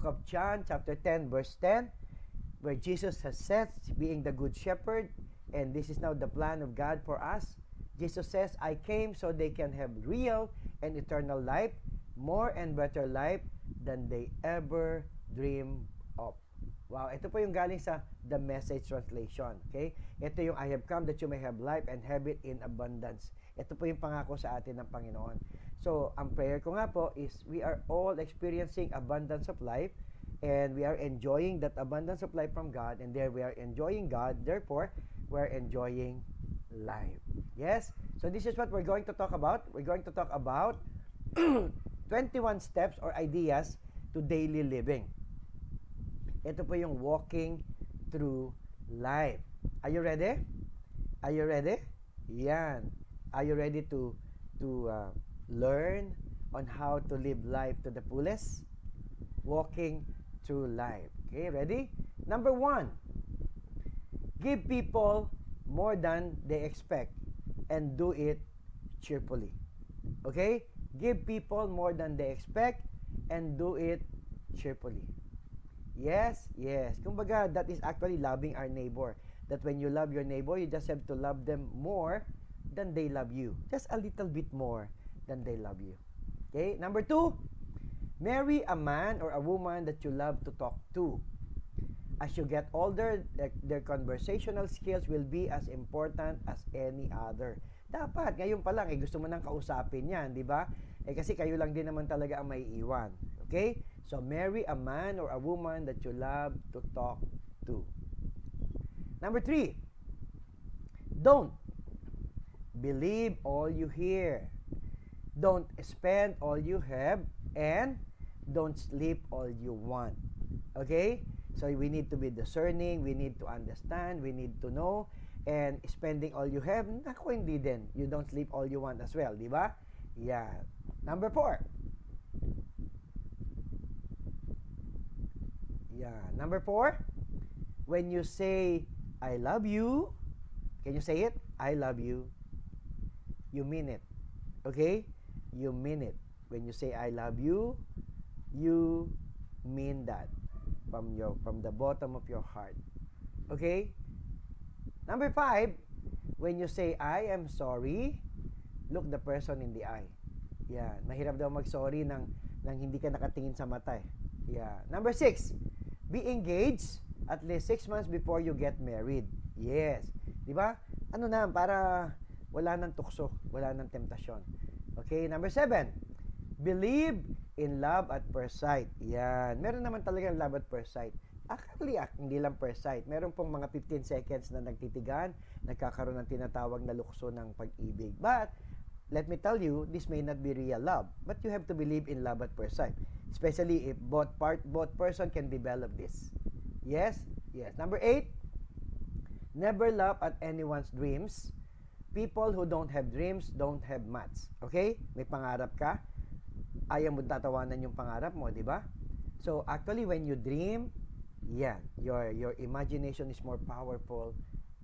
book of John, chapter 10, verse 10, where Jesus has said, being the good shepherd, and this is now the plan of God for us. Jesus says, I came so they can have real and eternal life, more and better life than they ever dream of. Wow, ito po yung galing sa The Message Translation. Okay? Ito yung I have come that you may have life and have it in abundance. Ito po yung pangako sa atin ng Panginoon. So, ang prayer ko nga po is we are all experiencing abundance of life and we are enjoying that abundance of life from God and there we are enjoying God. Therefore, we're enjoying life. Yes? So, this is what we're going to talk about. We're going to talk about 21 steps or ideas to daily living. Ito po yung walking through life. Are you ready? Are you ready? Yan. Are you ready to to uh, learn on how to live life to the fullest? Walking through life. Okay, ready? Number one, give people more than they expect and do it cheerfully. Okay? Give people more than they expect and do it cheerfully. Yes, yes. Kumbaga, that is actually loving our neighbor. That when you love your neighbor, you just have to love them more than they love you. Just a little bit more than they love you. Okay? Number two, marry a man or a woman that you love to talk to. As you get older, their, their conversational skills will be as important as any other. Dapat, ngayon pa lang, eh, gusto mo nang kausapin yan, di ba? Eh kasi kayo lang din naman talaga ang may iwan. Okay? So, marry a man or a woman that you love to talk to. Number three, don't believe all you hear. Don't spend all you have and don't sleep all you want. Okay? So we need to be discerning, we need to understand, we need to know, and spending all you have, naku hindi din. You don't sleep all you want as well, di ba? Yeah. Number four. Yeah. Number four, when you say, I love you, can you say it? I love you. You mean it. Okay? You mean it. When you say, I love you, you mean that from your from the bottom of your heart. Okay? Number five, when you say, I am sorry, look the person in the eye. Yeah. Mahirap daw mag-sorry nang, nang hindi ka nakatingin sa mata eh. Yeah. Number six, be engaged at least six months before you get married. Yes. Di ba? Ano na, para wala nang tukso, wala nang temptasyon. Okay, number seven, believe in love at first sight. Yan. Meron naman talaga love at first sight. Actually, ah, hindi lang first sight. Meron pong mga 15 seconds na nagtitigan, nagkakaroon ng tinatawag na lukso ng pag-ibig. But, let me tell you, this may not be real love. But you have to believe in love at first sight. Especially if both part, both person can develop this. Yes? Yes. Number eight, never laugh at anyone's dreams. People who don't have dreams don't have much. Okay? May pangarap ka, ayaw mo tatawanan yung pangarap mo, di ba? So, actually, when you dream, yeah, your, your imagination is more powerful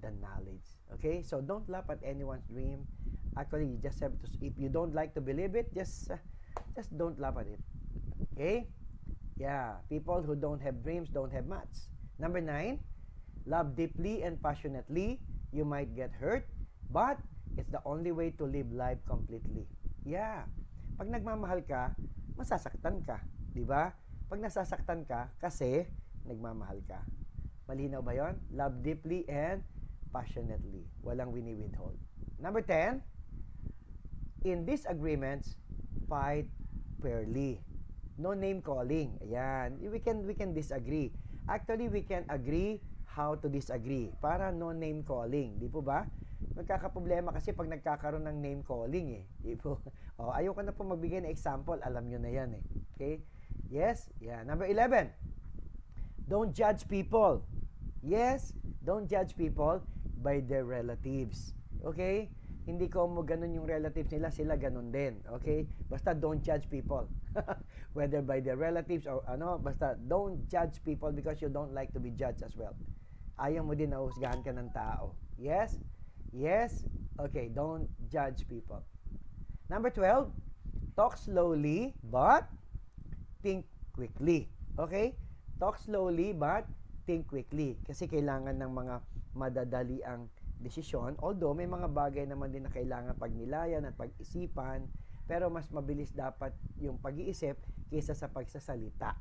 than knowledge. Okay? So, don't laugh at anyone's dream. Actually, you just have to, if you don't like to believe it, just, uh, just don't laugh at it. Okay? Yeah, people who don't have dreams don't have much. Number nine, love deeply and passionately. You might get hurt, but it's the only way to live life completely. Yeah. Pag nagmamahal ka, masasaktan ka, 'di ba? Pag nasasaktan ka kasi nagmamahal ka. Malinaw ba 'yon? Love deeply and passionately. Walang wini-withhold. Number 10, in disagreements, fight fairly. No name calling. Ayan. We can we can disagree. Actually, we can agree how to disagree para no name calling. Di po ba? Nagkakaproblema kasi pag nagkakaroon ng name calling eh. Di po? Oh, ayoko na po magbigay ng example. Alam nyo na yan eh. Okay? Yes? Yeah. Number 11. Don't judge people. Yes? Don't judge people by their relatives. Okay? Hindi ko mo ganun yung relatives nila, sila ganun din. Okay? Basta don't judge people. Whether by their relatives or ano, basta don't judge people because you don't like to be judged as well. Ayaw mo din na ka ng tao. Yes? Yes? Okay, don't judge people. Number 12, talk slowly but think quickly. Okay? Talk slowly but think quickly. Kasi kailangan ng mga madadali ang desisyon. Although may mga bagay naman din na kailangan pagnilayan at pag-isipan, pero mas mabilis dapat yung pag-iisip kaysa sa pagsasalita.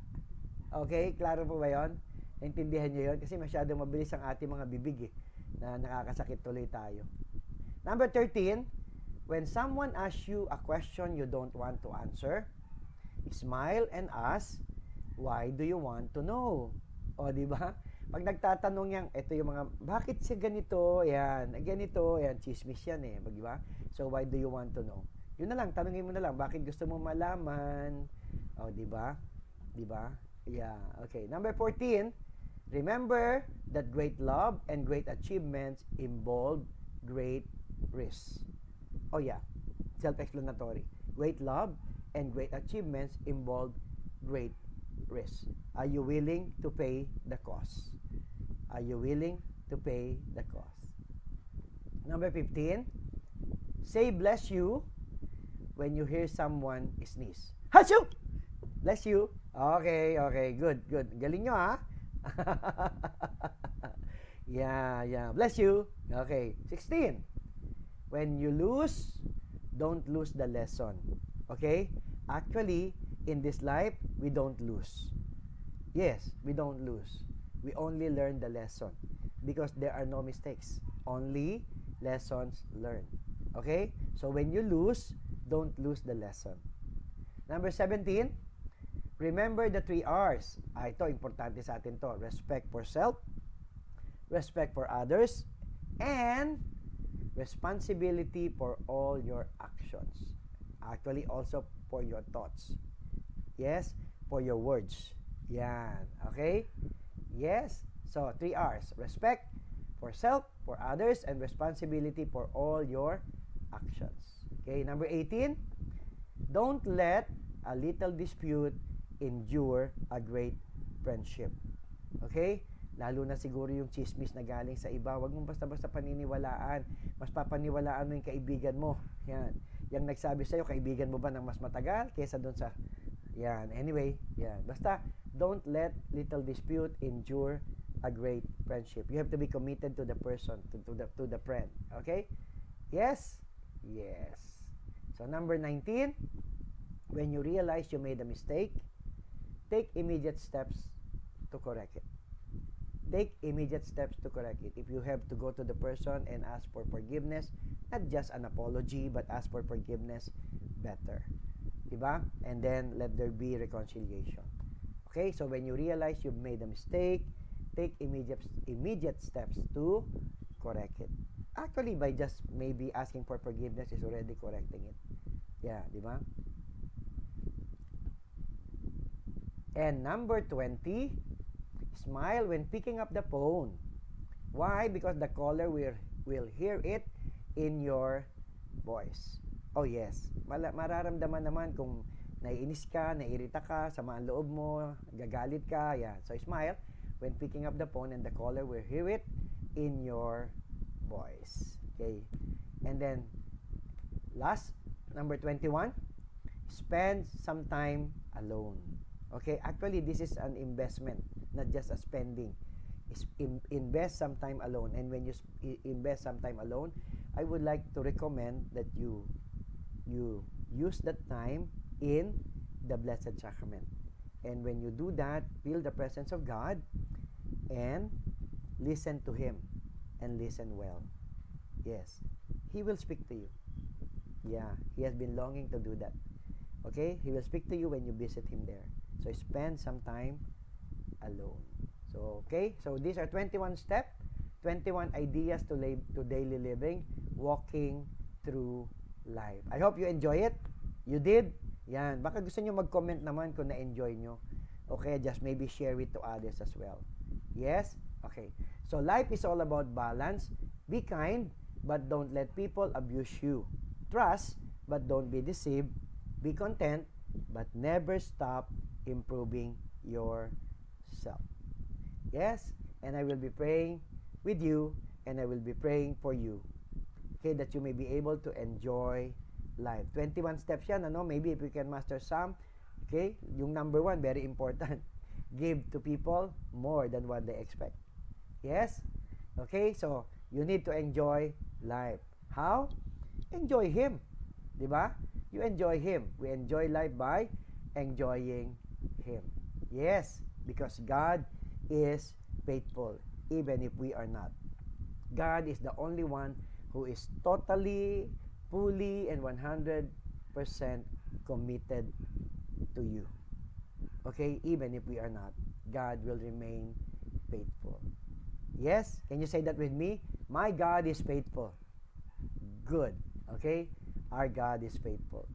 Okay? Klaro po ba yon? Naintindihan nyo yun? Kasi masyado mabilis ang ating mga bibig eh, na nakakasakit tuloy tayo. Number 13, when someone asks you a question you don't want to answer, smile and ask, why do you want to know? O, di ba? Pag nagtatanong yan, ito yung mga, bakit siya ganito? Yan, ganito, yan, chismis yan eh, di ba? So, why do you want to know? Yun na lang, tanungin mo na lang, bakit gusto mo malaman? O, di ba? Di ba? Yeah, okay. Number 14, remember that great love and great achievements involve great risks. Oh yeah, self-explanatory. Great love and great achievements involve great risk. Are you willing to pay the cost? Are you willing to pay the cost? Number 15, say bless you when you hear someone sneeze. Hachu! Bless you. Okay, okay, good, good. Galing nyo ha. yeah, yeah. Bless you. Okay. 16. When you lose, don't lose the lesson. Okay? Actually, in this life, we don't lose. Yes, we don't lose. We only learn the lesson because there are no mistakes. Only lessons learned. Okay? So when you lose, don't lose the lesson. Number 17, remember the three R's. Ah, ito, importante sa atin to. Respect for self, respect for others, and responsibility for all your actions. Actually, also for your thoughts. Yes, for your words. Yan. Okay? Yes. So, three R's. Respect for self, for others, and responsibility for all your actions. Okay, number 18. Don't let a little dispute endure a great friendship. Okay? Lalo na siguro yung chismis na galing sa iba. Huwag mong basta-basta paniniwalaan. Mas papaniwalaan mo yung kaibigan mo. Yan. Yung nagsabi sa'yo, kaibigan mo ba ng mas matagal kaysa doon sa... Yan. Anyway, yan. Basta, don't let little dispute endure a great friendship. You have to be committed to the person, to, to, the, to the friend. Okay? Yes? Yes. So, number 19, when you realize you made a mistake, take immediate steps to correct it take immediate steps to correct it. If you have to go to the person and ask for forgiveness, not just an apology, but ask for forgiveness better. Diba? And then let there be reconciliation. Okay? So when you realize you've made a mistake, take immediate immediate steps to correct it. Actually, by just maybe asking for forgiveness is already correcting it. Yeah, diba? And number 20, smile when picking up the phone. Why? Because the caller will, will hear it in your voice. Oh yes, Mal- mararamdaman naman kung naiinis ka, naiirita ka, sama ang loob mo, gagalit ka, yan. So smile when picking up the phone and the caller will hear it in your voice. Okay? And then, last, number 21, spend some time alone. Okay? Actually, this is an investment not just a spending. Is in, invest some time alone. And when you invest some time alone, I would like to recommend that you you use that time in the Blessed Sacrament. And when you do that, feel the presence of God and listen to Him and listen well. Yes, He will speak to you. Yeah, He has been longing to do that. Okay, He will speak to you when you visit Him there. So spend some time alone. So, okay? So, these are 21 steps, 21 ideas to, live, to daily living, walking through life. I hope you enjoy it. You did? Yan. Baka gusto nyo mag-comment naman kung na-enjoy nyo. Okay, just maybe share it to others as well. Yes? Okay. So, life is all about balance. Be kind, but don't let people abuse you. Trust, but don't be deceived. Be content, but never stop improving your self. Yes, and I will be praying with you and I will be praying for you. Okay, that you may be able to enjoy life. 21 steps yan, ano? Maybe if you can master some, okay? Yung number one, very important. give to people more than what they expect. Yes? Okay? So, you need to enjoy life. How? Enjoy Him. Di ba? You enjoy Him. We enjoy life by enjoying Him. Yes, because God is faithful, even if we are not. God is the only one who is totally, fully, and 100% committed to you. Okay? Even if we are not, God will remain faithful. Yes? Can you say that with me? My God is faithful. Good. Okay? Our God is faithful.